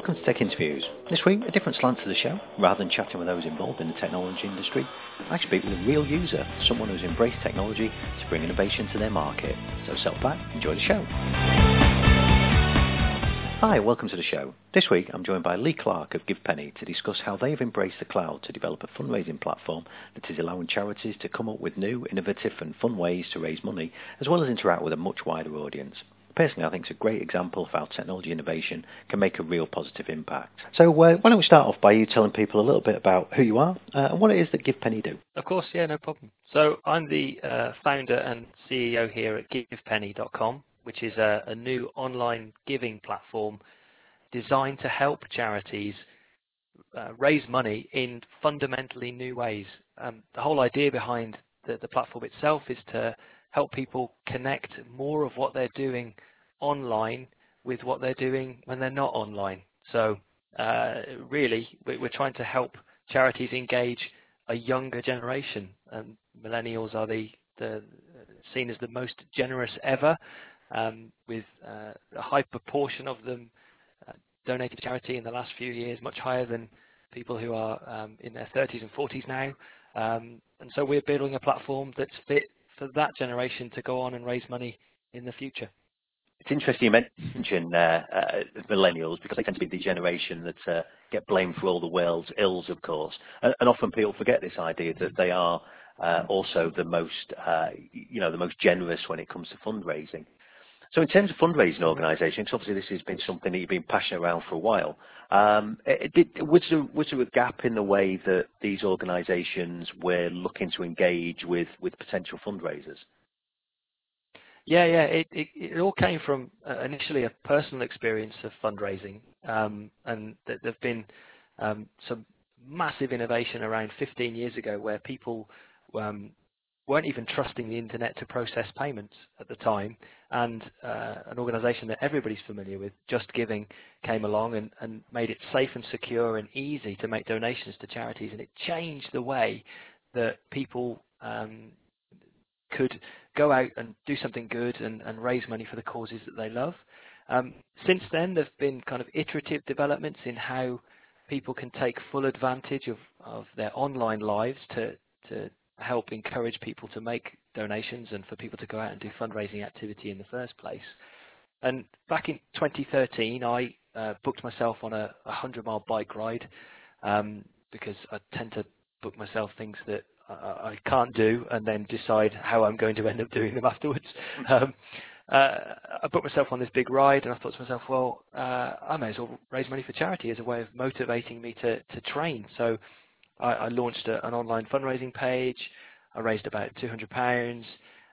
Welcome to Tech Interviews. This week, a different slant to the show. Rather than chatting with those involved in the technology industry, I speak with a real user, someone who's embraced technology to bring innovation to their market. So settle back, enjoy the show. Hi, welcome to the show. This week, I'm joined by Lee Clark of GivePenny to discuss how they've embraced the cloud to develop a fundraising platform that is allowing charities to come up with new, innovative and fun ways to raise money, as well as interact with a much wider audience. Personally, I think it's a great example of how technology innovation can make a real positive impact. So uh, why don't we start off by you telling people a little bit about who you are uh, and what it is that GivePenny do? Of course, yeah, no problem. So I'm the uh, founder and CEO here at GivePenny.com, which is a, a new online giving platform designed to help charities uh, raise money in fundamentally new ways. Um, the whole idea behind the, the platform itself is to help people connect more of what they're doing online with what they're doing when they're not online. So uh, really, we're trying to help charities engage a younger generation. And millennials are the, the seen as the most generous ever, um, with uh, a high proportion of them uh, to charity in the last few years, much higher than people who are um, in their 30s and 40s now. Um, and so we're building a platform that's fit for that generation to go on and raise money in the future. It's interesting you mention uh, uh, millennials because they tend to be the generation that uh, get blamed for all the world's ills, of course. And, and often people forget this idea that they are uh, also the most, uh, you know, the most generous when it comes to fundraising. So in terms of fundraising organisations, obviously this has been something that you've been passionate around for a while. Um, did, was, there, was there a gap in the way that these organisations were looking to engage with, with potential fundraisers? Yeah, yeah. It, it, it all came from uh, initially a personal experience of fundraising, um, and th- there've been um, some massive innovation around 15 years ago where people um, weren't even trusting the internet to process payments at the time, and uh, an organisation that everybody's familiar with, Just Giving, came along and, and made it safe and secure and easy to make donations to charities, and it changed the way that people um, could go out and do something good and, and raise money for the causes that they love. Um, since then, there have been kind of iterative developments in how people can take full advantage of, of their online lives to, to help encourage people to make donations and for people to go out and do fundraising activity in the first place. And back in 2013, I uh, booked myself on a 100 mile bike ride um, because I tend to book myself things that I can't do and then decide how I'm going to end up doing them afterwards. Um, uh, I booked myself on this big ride and I thought to myself, well, uh, I may as well raise money for charity as a way of motivating me to, to train. So I, I launched a, an online fundraising page. I raised about £200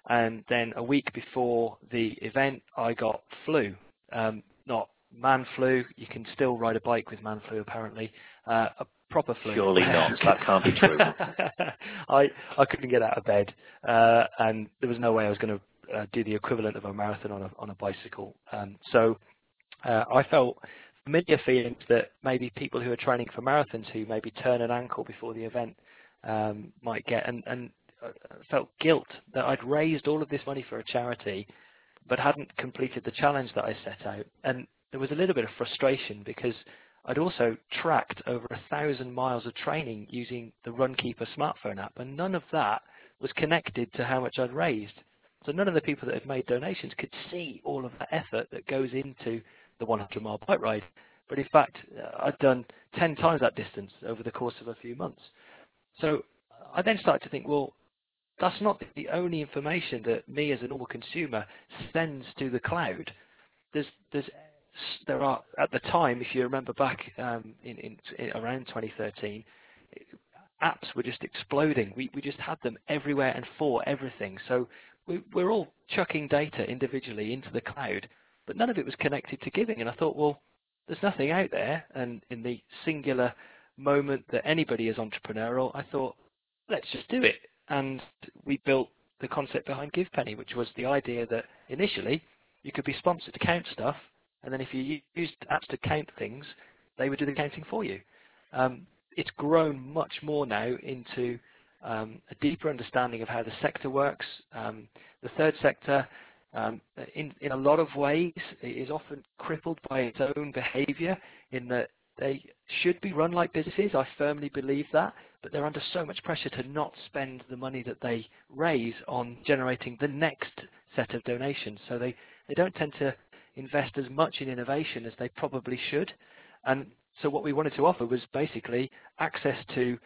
and then a week before the event I got flu. Um, not man flu, you can still ride a bike with man flu apparently, uh, a proper flu. Surely not, that can't be true. I, I couldn't get out of bed uh, and there was no way I was going to uh, do the equivalent of a marathon on a, on a bicycle. Um, so uh, I felt familiar feelings that maybe people who are training for marathons who maybe turn an ankle before the event um, might get, and, and uh, felt guilt that I'd raised all of this money for a charity, but hadn't completed the challenge that I set out. And there was a little bit of frustration because I'd also tracked over a thousand miles of training using the Runkeeper smartphone app, and none of that was connected to how much I'd raised. So none of the people that had made donations could see all of the effort that goes into the 100 mile bike ride. But in fact, uh, I'd done 10 times that distance over the course of a few months. So I then started to think, well, that's not the only information that me as a normal consumer sends to the cloud. There's, there's, there are at the time, if you remember back um, in, in, in, around 2013, apps were just exploding. We, we just had them everywhere and for everything. So we, we're all chucking data individually into the cloud but none of it was connected to giving. And I thought, well, there's nothing out there. And in the singular moment that anybody is entrepreneurial, I thought, let's just do it. And we built the concept behind GivePenny, which was the idea that initially you could be sponsored to count stuff, and then if you used apps to count things, they would do the counting for you. Um, it's grown much more now into um, a deeper understanding of how the sector works. Um, the third sector um, in, in a lot of ways, it is often crippled by its own behavior in that they should be run like businesses. I firmly believe that, but they're under so much pressure to not spend the money that they raise on generating the next set of donations. So they, they don't tend to invest as much in innovation as they probably should. And so what we wanted to offer was basically access to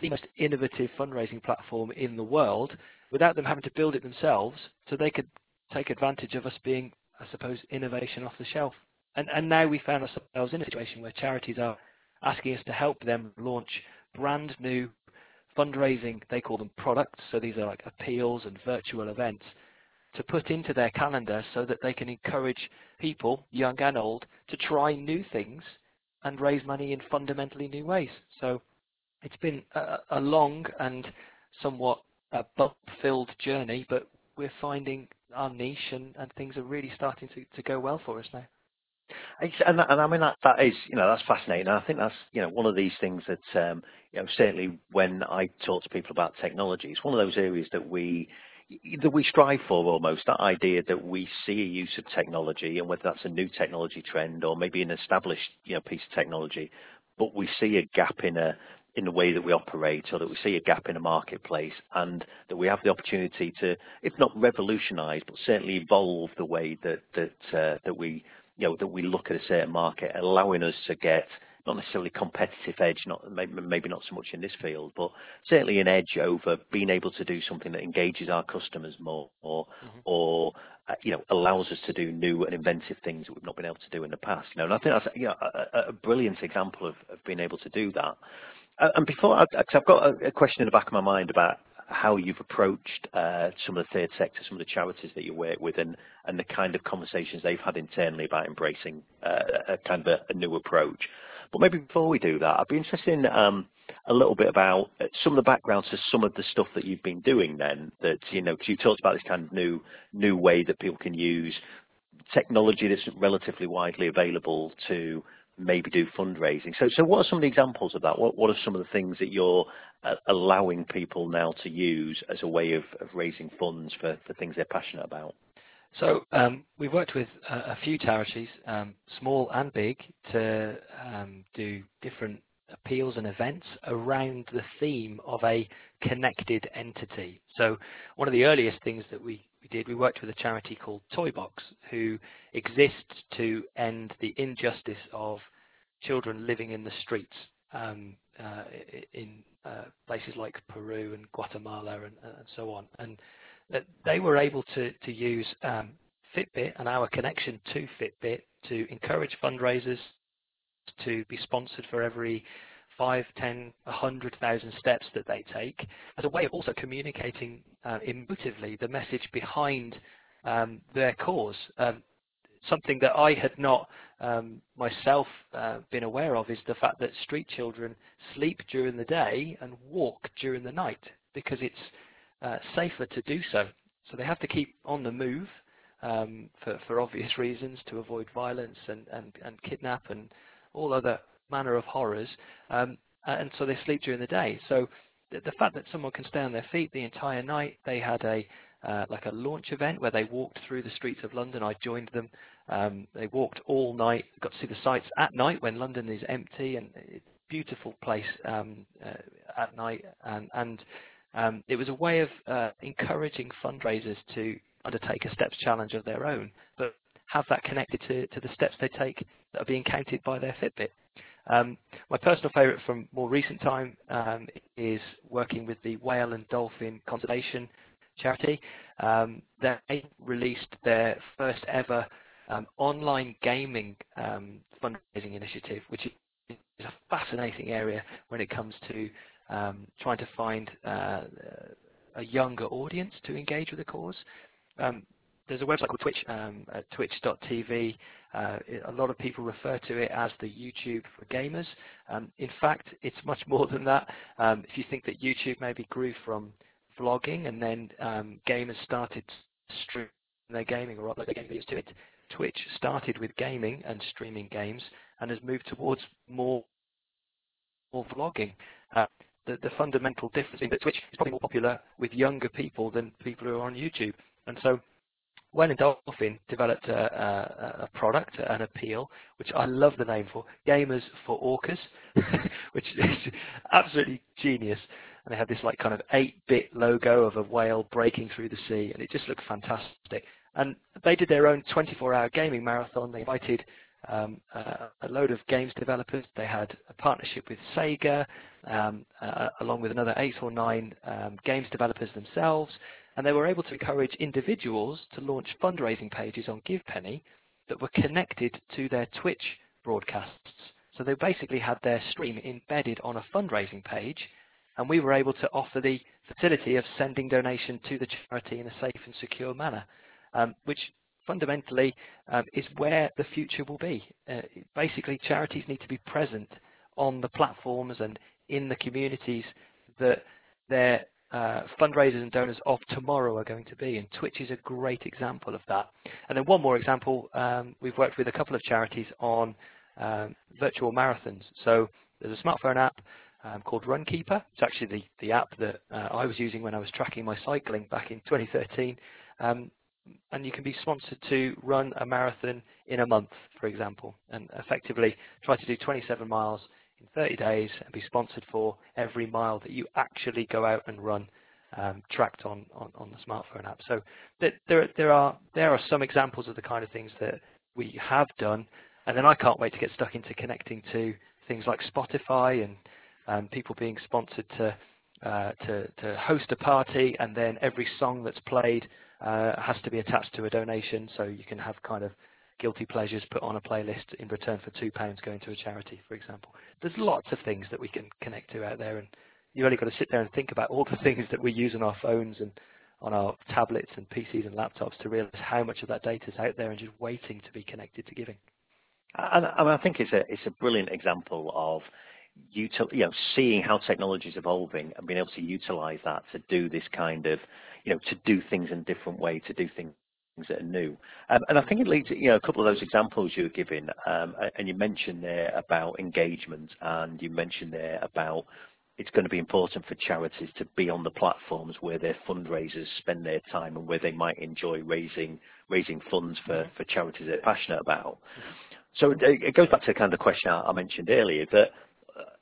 the most innovative fundraising platform in the world without them having to build it themselves so they could take advantage of us being, I suppose, innovation off the shelf. And, and now we found ourselves in a situation where charities are asking us to help them launch brand new fundraising, they call them products, so these are like appeals and virtual events, to put into their calendar so that they can encourage people, young and old, to try new things and raise money in fundamentally new ways. So it's been a, a long and somewhat uh, bump-filled journey, but we're finding our niche and, and things are really starting to, to go well for us now. And, and I mean that that is you know that's fascinating. I think that's you know one of these things that um, you know certainly when I talk to people about technology, it's one of those areas that we that we strive for almost that idea that we see a use of technology and whether that's a new technology trend or maybe an established you know piece of technology, but we see a gap in a in the way that we operate or that we see a gap in a marketplace and that we have the opportunity to, if not revolutionize, but certainly evolve the way that, that, uh, that we, you know, that we look at a certain market, allowing us to get not necessarily competitive edge, not maybe, maybe not so much in this field, but certainly an edge over being able to do something that engages our customers more, or mm-hmm. or uh, you know allows us to do new and inventive things that we've not been able to do in the past. You know, and I think that's you know, a, a brilliant example of, of being able to do that. Uh, and before, I, cause I've got a, a, question in the back of my mind about how you've approached uh, some of the third sector, some of the charities that you work with, and, and the kind of conversations they've had internally about embracing uh, a kind of a, a, new approach. But maybe before we do that, I'd be interested in um, a little bit about uh, some of the backgrounds to some of the stuff that you've been doing. Then that you know, because you talked about this kind of new new way that people can use technology that's relatively widely available to maybe do fundraising. So, so what are some of the examples of that? What, what are some of the things that you're uh, allowing people now to use as a way of, of raising funds for, for things they're passionate about? So um, we've worked with a, a few charities, um, small and big, to um, do different appeals and events around the theme of a connected entity. So one of the earliest things that we we did, we worked with a charity called Toybox, who exists to end the injustice of children living in the streets um, uh, in uh, places like Peru and Guatemala and, uh, and so on. And they were able to, to use um, Fitbit and our connection to Fitbit to encourage fundraisers to be sponsored for every five, ten, a hundred thousand steps that they take as a way of also communicating uh, the message behind um, their cause. Um, something that I had not um, myself uh, been aware of is the fact that street children sleep during the day and walk during the night because it's uh, safer to do so. So they have to keep on the move um, for, for obvious reasons to avoid violence and, and, and kidnap and all other manner of horrors, um, and so they sleep during the day. So the, the, fact that someone can stay on their feet the entire night, they had a uh, like a launch event where they walked through the streets of London. I joined them. Um, they walked all night, got to see the sights at night when London is empty and beautiful place um, uh, at night. And, and um, it was a way of uh, encouraging fundraisers to undertake a steps challenge of their own, but have that connected to, to the steps they take that are being counted by their Fitbit. Um, my personal favourite from more recent time um, is working with the Whale and Dolphin Conservation Charity. Um, they released their first ever um, online gaming um, fundraising initiative, which is a fascinating area when it comes to um, trying to find uh, a younger audience to engage with the cause. Um, there's a website called Twitch, um, twitch.tv. Uh, a lot of people refer to it as the YouTube for gamers. Um, in fact, it's much more than that. Um, if you think that YouTube maybe grew from vlogging and then um, gamers started streaming their gaming or upload their game videos to it, Twitch started with gaming and streaming games and has moved towards more, more vlogging. Uh, the, the fundamental difference is that Twitch is probably more popular with younger people than people who are on YouTube. And so Whale Dolphin developed a, a, a, product, an appeal, which I love the name for, Gamers for Orcas, which is absolutely genius. And they had this like kind of 8-bit logo of a whale breaking through the sea, and it just looked fantastic. And they did their own 24-hour gaming marathon. They invited um, uh, a load of games developers. They had a partnership with Sega, um, uh, along with another eight or nine um, games developers themselves, and they were able to encourage individuals to launch fundraising pages on GivePenny that were connected to their Twitch broadcasts. So they basically had their stream embedded on a fundraising page, and we were able to offer the facility of sending donation to the charity in a safe and secure manner, um, which fundamentally um, is where the future will be. Uh, basically, charities need to be present on the platforms and in the communities that their uh, fundraisers and donors of tomorrow are going to be, and Twitch is a great example of that. And then one more example, um, we've worked with a couple of charities on um, virtual marathons. So there's a smartphone app um, called Runkeeper. It's actually the, the app that uh, I was using when I was tracking my cycling back in 2013. Um, and you can be sponsored to run a marathon in a month, for example, and effectively try to do 27 miles in 30 days and be sponsored for every mile that you actually go out and run um, tracked on, on, on, the smartphone app. So there, there, are, there are some examples of the kind of things that we have done, and then I can't wait to get stuck into connecting to things like Spotify and um, people being sponsored to, uh, to, to host a party, and then every song that's played uh, has to be attached to a donation, so you can have kind of guilty pleasures put on a playlist in return for two pounds going to a charity, for example. There's lots of things that we can connect to out there, and you've only got to sit there and think about all the things that we use on our phones and on our tablets and PCs and laptops to realize how much of that data is out there and just waiting to be connected to giving. And I, mean, I think it's a it's a brilliant example of util, you know seeing how technology is evolving and being able to utilize that to do this kind of you know to do things in a different way, to do things that are new. Um, and I think it leads, you know, a couple of those examples you were giving, um, and you mentioned there about engagement, and you mentioned there about it's going to be important for charities to be on the platforms where their fundraisers spend their time and where they might enjoy raising raising funds for, mm-hmm. for charities they're passionate about. So it goes back to the kind of question I mentioned earlier that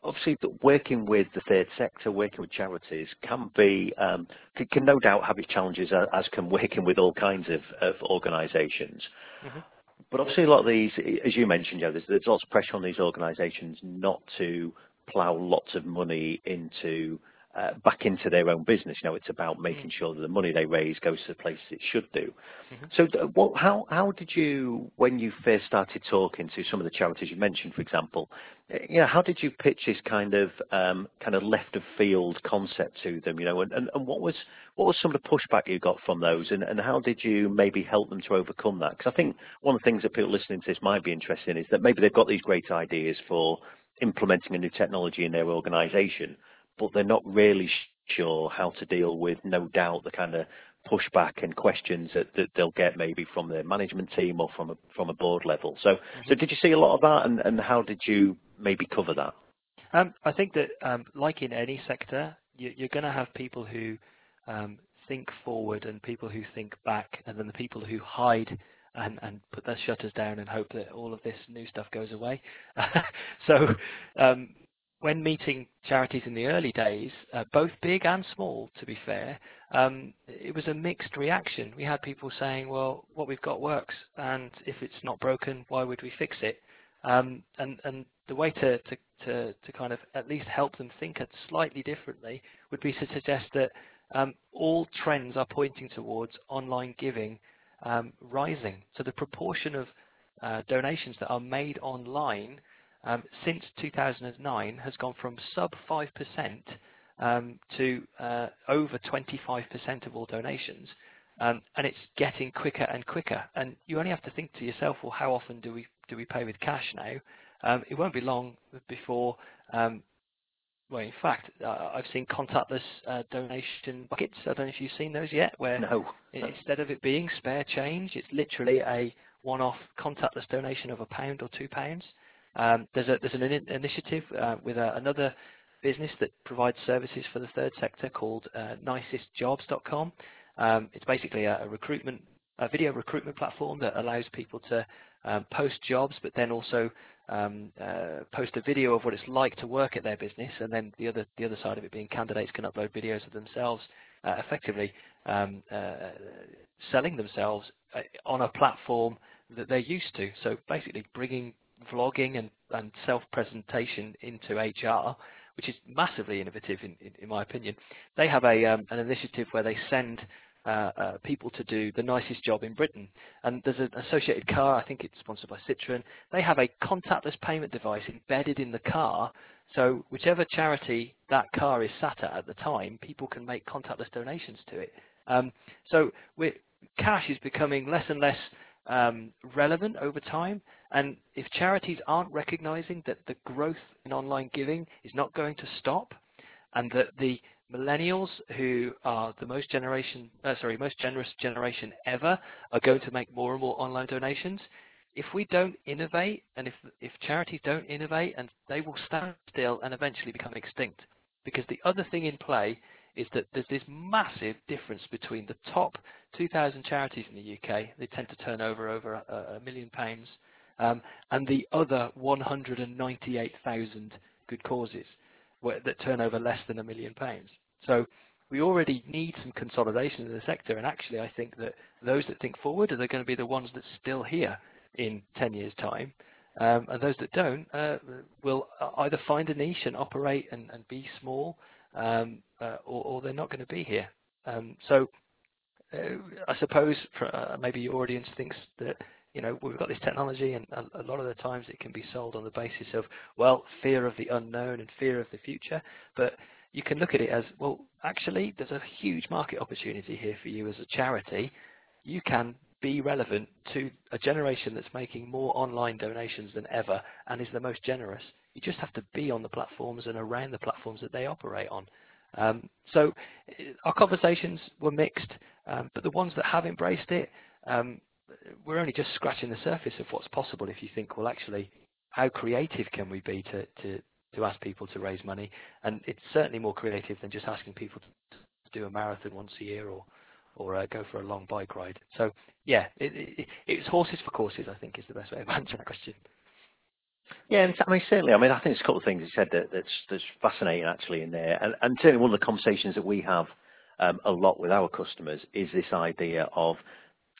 obviously working with the third sector, working with charities can be, um, can, can, no doubt have its challenges as can working with all kinds of, of organisations. Mm -hmm. But obviously a lot of these, as you mentioned, know, there's, there's lots of pressure on these organisations not to plough lots of money into uh, back into their own business. You know, it's about making mm. sure that the money they raise goes to the places it should do. Mm-hmm. So, what, how how did you, when you first started talking to some of the charities you mentioned, for example, eh, you know, how did you pitch this kind of um, kind of left of field concept to them? You know, and, and, and what was what was some of the pushback you got from those, and, and how did you maybe help them to overcome that? Because I think one of the things that people listening to this might be interested in is that maybe they've got these great ideas for implementing a new technology in their organisation but they're not really sure how to deal with, no doubt, the kind of pushback and questions that, that they'll get maybe from their management team or from a, from a board level. So, mm-hmm. so did you see a lot of that, and, and how did you maybe cover that? Um, I think that, um, like in any sector, you, are going to have people who um, think forward and people who think back, and then the people who hide and, and put their shutters down and hope that all of this new stuff goes away. so um, when meeting charities in the early days, uh, both big and small, to be fair, um, it was a mixed reaction. We had people saying, well, what we've got works, and if it's not broken, why would we fix it? Um, and, and the way to, to, to, to, kind of at least help them think slightly differently would be to suggest that um, all trends are pointing towards online giving um, rising. So the proportion of uh, donations that are made online um, since 2009 has gone from sub 5% um, to uh, over 25% of all donations. Um, and it's getting quicker and quicker. And you only have to think to yourself, well, how often do we do we pay with cash now? Um, it won't be long before um, well, in fact, uh, I've seen contactless uh, donation buckets. I don't know if you've seen those yet, where no. instead of it being spare change, it's literally a one-off contactless donation of a pound or two pounds. Um, there's, a, there's an in initiative uh, with a, another business that provides services for the third sector called uh, nicestjobs.com. Um, it's basically a, a, recruitment a video recruitment platform that allows people to um, post jobs, but then also um, uh, post a video of what it's like to work at their business, and then the other the other side of it being candidates can upload videos of themselves, uh, effectively um, uh, selling themselves uh, on a platform that they're used to. So basically, bringing vlogging and, and self-presentation into HR, which is massively innovative in, in, in my opinion. They have a um, an initiative where they send uh, uh, people to do the nicest job in Britain. And there's an associated car, I think it's sponsored by Citroen. They have a contactless payment device embedded in the car, so whichever charity that car is sat at at the time, people can make contactless donations to it. Um, so cash is becoming less and less um, relevant over time. And if charities aren't recognizing that the growth in online giving is not going to stop, and that the millennials who are the most generation, uh, sorry, most generous generation ever are going to make more and more online donations. If we don't innovate, and if if charities don't innovate, and they will stand still and eventually become extinct. Because the other thing in play is that there's this massive difference between the top 2,000 charities in the UK, they tend to turn over over a, a million pounds, um, and the other 198,000 good causes that turn over less than a million pounds. So we already need some consolidation in the sector, and actually I think that those that think forward are going to be the ones that still here in 10 years' time, um, and those that don't uh, will either find a niche and operate and, and be small, um, uh, or, or, they're not going to be here. Um, so uh, I suppose for, uh, maybe your audience thinks that you know, we've got this technology and a, a, lot of the times it can be sold on the basis of, well, fear of the unknown and fear of the future. But you can look at it as, well, actually, there's a huge market opportunity here for you as a charity. You can be relevant to a generation that's making more online donations than ever and is the most generous. You just have to be on the platforms and around the platforms that they operate on. Um, so eh, our conversations were mixed, um, but the ones that have embraced it, um, we're only just scratching the surface of what's possible if you think, well, actually, how creative can we be to, to, to ask people to raise money? And it's certainly more creative than just asking people to, to do a marathon once a year or or uh, go for a long bike ride. So yeah, it, it, it's horses for courses. I think is the best way of answering that question. Yeah, I mean certainly. I mean I think there's a couple of things you said that, that's that's fascinating actually in there, and, and certainly one of the conversations that we have um, a lot with our customers is this idea of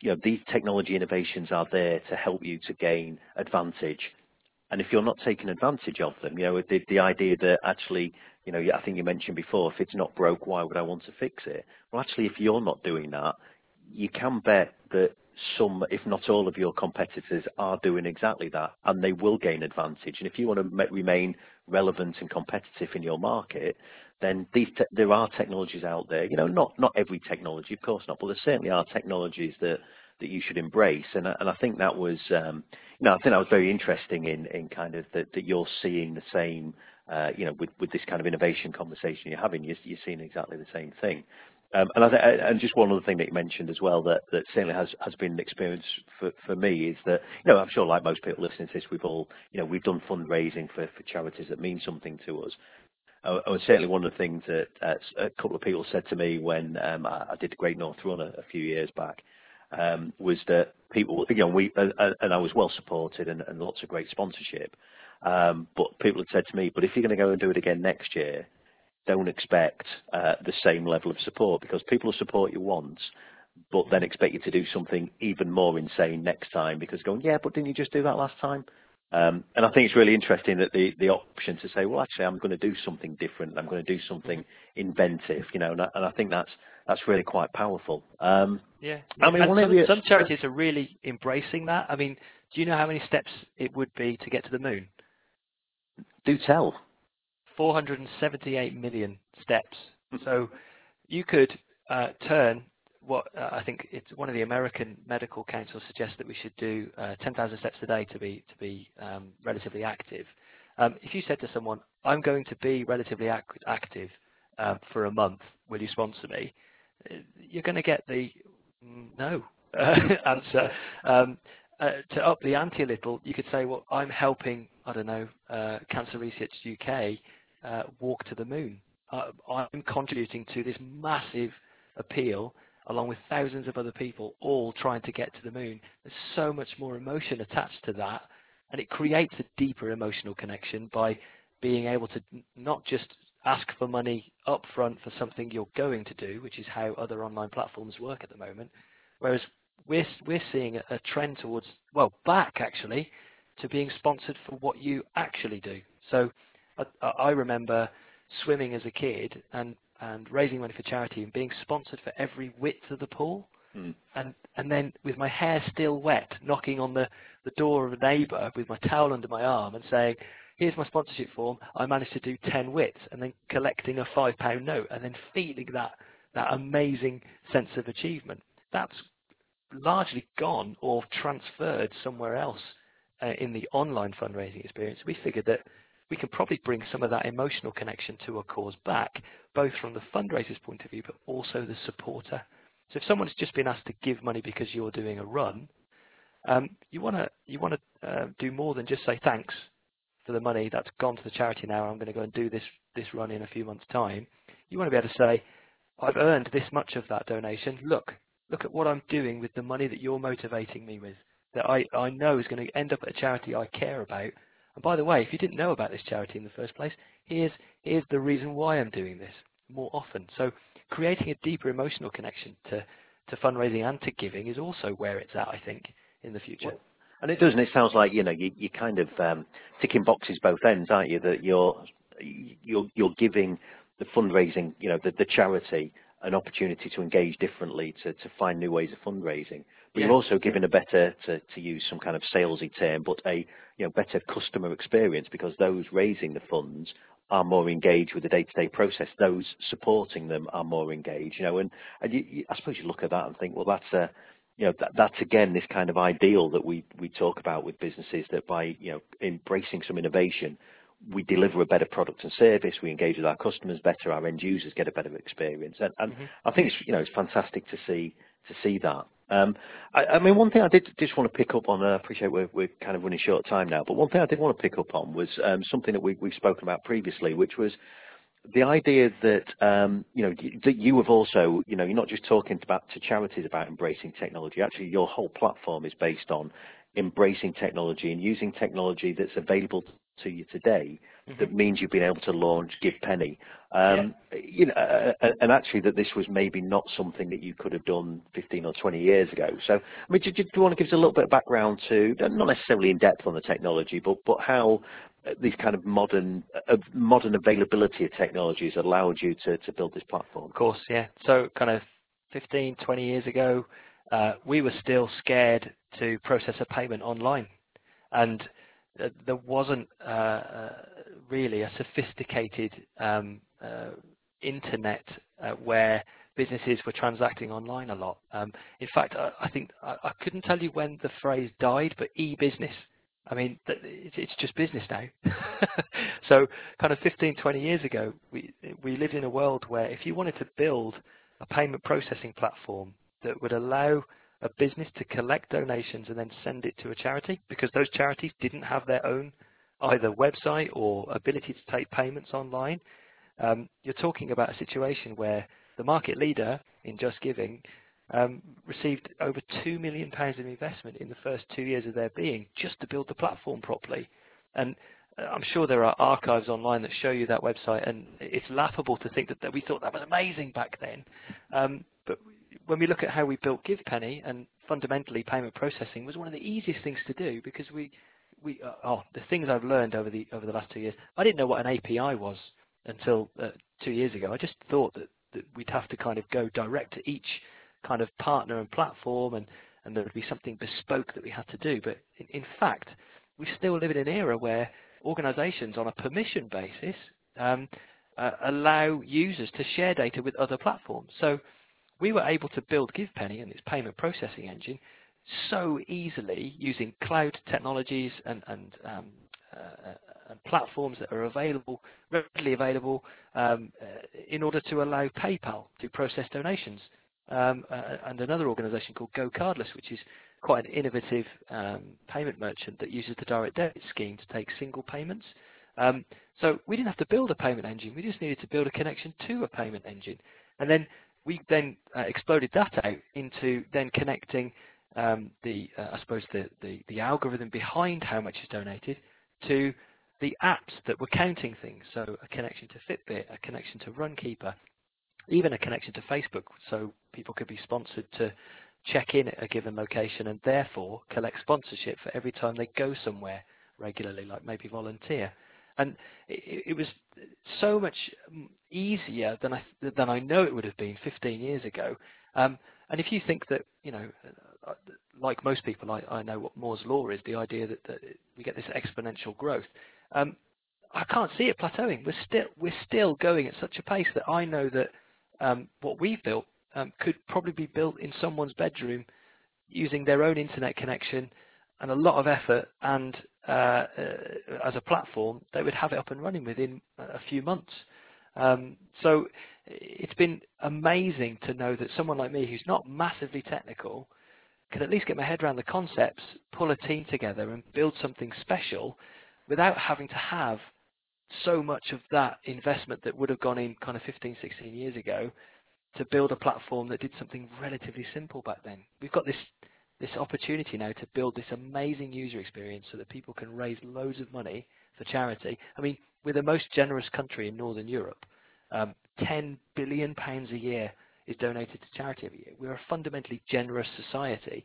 you know, these technology innovations are there to help you to gain advantage. And if you're not taking advantage of them, you know, the, the idea that actually, you know, I think you mentioned before, if it's not broke, why would I want to fix it? Well, actually, if you're not doing that, you can bet that some, if not all of your competitors are doing exactly that, and they will gain advantage. And if you want to remain relevant and competitive in your market, then these there are technologies out there. You know, not not every technology, of course not, but there certainly are technologies that that you should embrace. And and I think that was, um, you know, I think that was very interesting in in kind of that that you're seeing the same. Uh, you know, with, with this kind of innovation conversation you're having, you're, you're seeing exactly the same thing. Um, and, th- and just one other thing that you mentioned as well that, that certainly has, has been an experience for, for me is that, you know, I'm sure like most people listening to this, we've all, you know, we've done fundraising for, for charities that mean something to us. Uh, and certainly one of the things that uh, a couple of people said to me when um, I, I, did the Great North Run a, a few years back um, was that people, you know, we, uh, and I was well supported and, and lots of great sponsorship. Um, but people had said to me, but if you're going to go and do it again next year, don't expect uh, the same level of support because people will support you once, but then expect you to do something even more insane next time because going, yeah, but didn't you just do that last time? Um, and I think it's really interesting that the, the option to say, well, actually, I'm going to do something different. I'm going to do something inventive, you know, and I, and I think that's that's really quite powerful. Um, yeah, I mean, some, some charities are really embracing that. I mean, do you know how many steps it would be to get to the moon? Do tell. 478 million steps. so you could uh, turn what uh, I think it's one of the American medical councils suggests that we should do uh, 10,000 steps a day to be to be um, relatively active. Um, if you said to someone, "I'm going to be relatively ac active um, for a month, will you sponsor me?" Uh, you're going to get the no answer. Um, uh, to up the ante a little, you could say, "Well, I'm helping I don't know uh, Cancer Research UK uh, walk to the moon. I'm contributing to this massive appeal along with thousands of other people all trying to get to the moon. There's so much more emotion attached to that, and it creates a deeper emotional connection by being able to not just ask for money up front for something you're going to do, which is how other online platforms work at the moment, whereas we're, we're seeing a trend towards, well, back actually, to being sponsored for what you actually do. So I, I remember swimming as a kid and and raising money for charity and being sponsored for every width of the pool. Mm. And and then with my hair still wet, knocking on the, the door of a neighbour with my towel under my arm and saying, here's my sponsorship form, I managed to do 10 widths, and then collecting a five pound note and then feeling that, that amazing sense of achievement. That's largely gone or transferred somewhere else uh, in the online fundraising experience. We figured that we can probably bring some of that emotional connection to a cause back, both from the fundraiser's point of view, but also the supporter. So if someone's just been asked to give money because you're doing a run, um, you want to you want to uh, do more than just say thanks for the money that's gone to the charity now. I'm going to go and do this this run in a few months' time. You want to be able to say, I've earned this much of that donation. Look, look at what I'm doing with the money that you're motivating me with. That I, I know is going to end up at a charity I care about and by the way, if you didn't know about this charity in the first place, here's, here's the reason why I'm doing this more often. So creating a deeper emotional connection to, to fundraising and to giving is also where it's at, I think, in the future. Well, and it does, and it sounds like you know you, you're kind of um, ticking boxes both ends, aren't you? That you're you're you're giving the fundraising, you know, the, the charity an opportunity to engage differently, to, to find new ways of fundraising. But yeah. you're also given a better, to, to use some kind of salesy term, but a you know better customer experience because those raising the funds are more engaged with the day-to-day process. Those supporting them are more engaged. You know, and, and you, you, I suppose you look at that and think, well, that's a you know, that, that's again this kind of ideal that we, we talk about with businesses that by, you know, embracing some innovation, we deliver a better product and service, we engage with our customers better, our end users get a better experience. And, and mm-hmm. I think it's, you know, it's fantastic to see, to see that. Um, I, I, mean, one thing I did just want to pick up on, uh, I appreciate we're, we're kind of running short of time now, but one thing I did want to pick up on was um, something that we, we've spoken about previously, which was the idea that um, you know that you have also you know you're not just talking about to charities about embracing technology. Actually, your whole platform is based on embracing technology and using technology that's available to you today mm-hmm. that means you've been able to launch Give Penny. Um, yeah. You know, uh, uh, and actually that this was maybe not something that you could have done 15 or 20 years ago. So, I mean, do, do you want to give us a little bit of background to, not necessarily in depth on the technology, but but how these kind of modern uh, modern availability of technologies allowed you to, to build this platform? Of course, yeah. So kind of 15, 20 years ago, uh, we were still scared to process a payment online. And uh, there wasn't uh, uh, really a sophisticated um, internet where businesses were transacting online a lot. Um, in fact, I, I think I, I, couldn't tell you when the phrase died, but e-business. I mean, it's just business now. so, kind of 15, 20 years ago, we we lived in a world where if you wanted to build a payment processing platform that would allow a business to collect donations and then send it to a charity because those charities didn't have their own either website or ability to take payments online. Um, you're talking about a situation where the market leader in Just Giving um, received over £2 million of investment in the first two years of their being just to build the platform properly. And uh, I'm sure there are archives online that show you that website, and it's laughable to think that, that we thought that was amazing back then. Um, but when we look at how we built GivePenny, and fundamentally payment processing was one of the easiest things to do because we, we uh, oh, the things I've learned over the over the last two years, I didn't know what an API was until uh, two years ago. I just thought that, that we'd have to kind of go direct to each kind of partner and platform, and and there would be something bespoke that we had to do. But in, in fact, we still live in an era where organizations on a permission basis um, uh, allow users to share data with other platforms. So we were able to build GivePenny and its payment processing engine so easily using cloud technologies and, and, um, uh, and platforms that are available, readily available, um, uh, in order to allow PayPal to process donations. Um, uh, and another organization called Go Cardless, which is quite an innovative um, payment merchant that uses the direct debit scheme to take single payments. Um, so we didn't have to build a payment engine, we just needed to build a connection to a payment engine. And then we then uh, exploded that out into then connecting um, the, uh, I suppose, the, the, the algorithm behind how much is donated to the apps that were counting things. So a connection to Fitbit, a connection to Runkeeper, even a connection to Facebook, so people could be sponsored to check in at a given location and therefore collect sponsorship for every time they go somewhere regularly, like maybe volunteer. And it, it was so much easier than I than I know it would have been 15 years ago. Um, and if you think that, you know, uh, like most people, I, I know what Moore's law is, the idea that, that we get this exponential growth. Um, I can't see it plateauing. We're still we're still going at such a pace that I know that um, what we've built um, could probably be built in someone's bedroom using their own internet connection and a lot of effort and uh, as a platform, they would have it up and running within a few months. Um, so it's been amazing to know that someone like me who's not massively technical can at least get my head around the concepts, pull a team together and build something special without having to have so much of that investment that would have gone in kind of 15, 16 years ago to build a platform that did something relatively simple back then. We've got this this opportunity now to build this amazing user experience so that people can raise loads of money for charity. I mean, we're the most generous country in Northern Europe. Um, 10 billion pounds a year is donated to charity every year. We're a fundamentally generous society.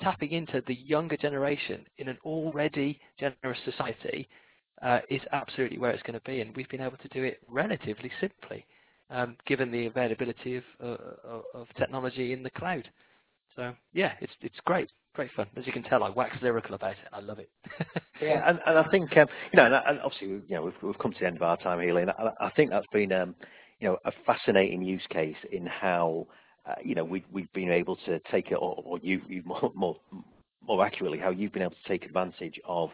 Tapping into the younger generation in an already generous society uh, is absolutely where it's going to be, and we've been able to do it relatively simply um, given the availability of, uh, of technology in the cloud. So yeah, it's it's great, great fun. As you can tell, I wax lyrical about it. I love it. yeah, and, and I think um, you know, and obviously, you know, we've, we've come to the end of our time here, and I, I think that's been um, you know a fascinating use case in how uh, you know we we've been able to take it, or, or you you more more more accurately, how you've been able to take advantage of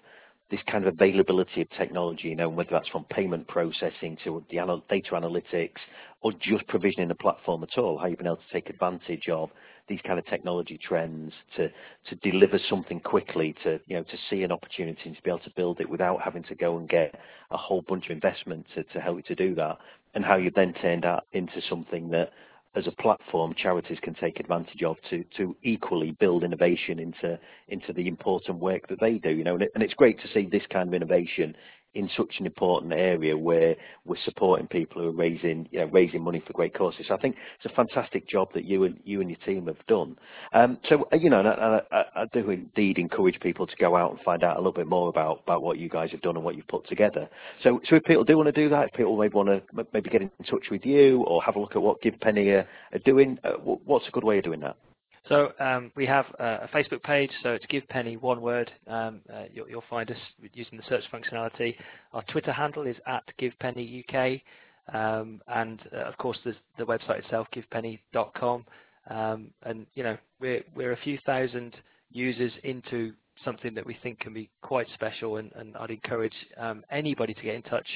this kind of availability of technology, you know, whether that's from payment processing to the anal data analytics or just provisioning the platform at all, how you've been able to take advantage of these kind of technology trends to to deliver something quickly, to you know, to see an opportunity and to be able to build it without having to go and get a whole bunch of investment to, to help you to do that, and how you've then turned that into something that as a platform charities can take advantage of to to equally build innovation into into the important work that they do you know and, it, and it's great to see this kind of innovation in such an important area where we're supporting people who are raising you know, raising money for great causes. So I think it's a fantastic job that you and you and your team have done. Um, so uh, you know, and I, I, I, do indeed encourage people to go out and find out a little bit more about about what you guys have done and what you've put together. So so if people do want to do that, if people maybe want to maybe get in touch with you or have a look at what GivePenny are, are doing, uh, what's a good way of doing that? So um, we have a Facebook page, so it's Give Penny, one word. Um, uh, you'll, you'll, find us using the search functionality. Our Twitter handle is at GivePennyUK, um, and uh, of course there's the website itself, GivePenny.com. Um, and you know we're we're a few thousand users into something that we think can be quite special, and, and I'd encourage um, anybody to get in touch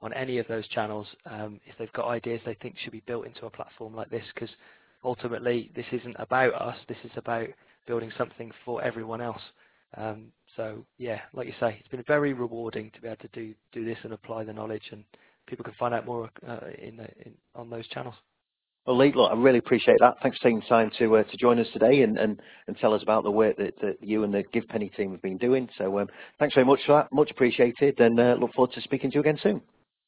on any of those channels um, if they've got ideas they think should be built into a platform like this, because ultimately this isn't about us. This is about building something for everyone else. Um, so yeah, like you say, it's been very rewarding to be able to do do this and apply the knowledge, and people can find out more uh, in, in, on those channels. Well, Lee, look, I really appreciate that. Thanks for taking time to uh, to join us today and, and, and tell us about the work that, that you and the Give Penny team have been doing. So um, thanks very much for that. Much appreciated, and uh, look forward to speaking to you again soon.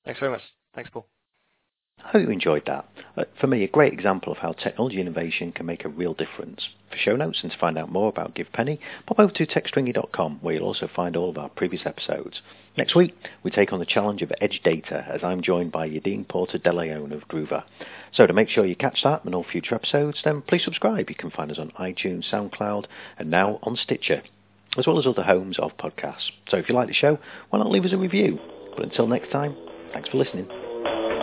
Thanks very much. Thanks, Paul. I hope you enjoyed that. Uh, for me, a great example of how technology innovation can make a real difference. For show notes and to find out more about GivePenny, pop over to techstringy.com where you'll also find all of our previous episodes. Next week, we take on the challenge of edge data as I'm joined by Yadin Porter De Leon of Druva. So to make sure you catch that and all future episodes, then please subscribe. You can find us on iTunes, SoundCloud, and now on Stitcher, as well as other homes of podcasts. So if you like the show, why not leave us a review? But until next time, thanks for listening.